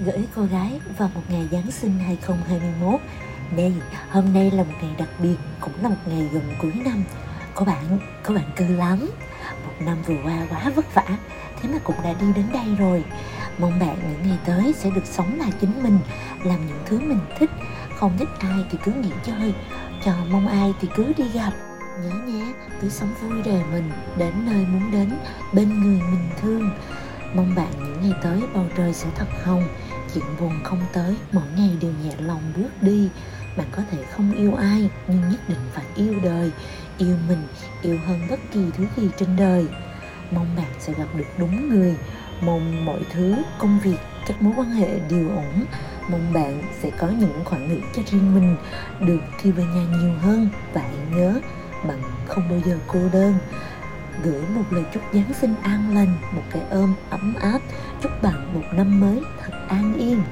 gửi cô gái vào một ngày Giáng sinh 2021 Đây, hôm nay là một ngày đặc biệt, cũng là một ngày gần cuối năm. Có bạn, có bạn cư lắm. Một năm vừa qua quá vất vả, thế mà cũng đã đi đến đây rồi. Mong bạn những ngày tới sẽ được sống là chính mình Làm những thứ mình thích. Không thích ai thì cứ nghỉ chơi Chờ mong ai thì cứ đi gặp. Nhớ nhé, cứ sống vui đời mình Đến nơi muốn đến, bên người mình thương. Mong bạn những ngày tới bầu trời sẽ thật hồng. Chuyện buồn không tới, mỗi ngày đều nhẹ lòng bước đi. Bạn có thể không yêu ai, nhưng nhất định phải yêu đời. Yêu mình, yêu hơn bất kỳ thứ gì trên đời. Mong bạn sẽ gặp được đúng người. Mong mọi thứ, công việc, các mối quan hệ đều ổn. Mong bạn sẽ có những khoảng nghỉ cho riêng mình Được khi về nhà nhiều hơn. Và hãy nhớ, bạn không bao giờ cô đơn gửi một lời chúc Giáng sinh an lành, một cái ôm ấm áp, chúc bạn một năm mới thật an yên.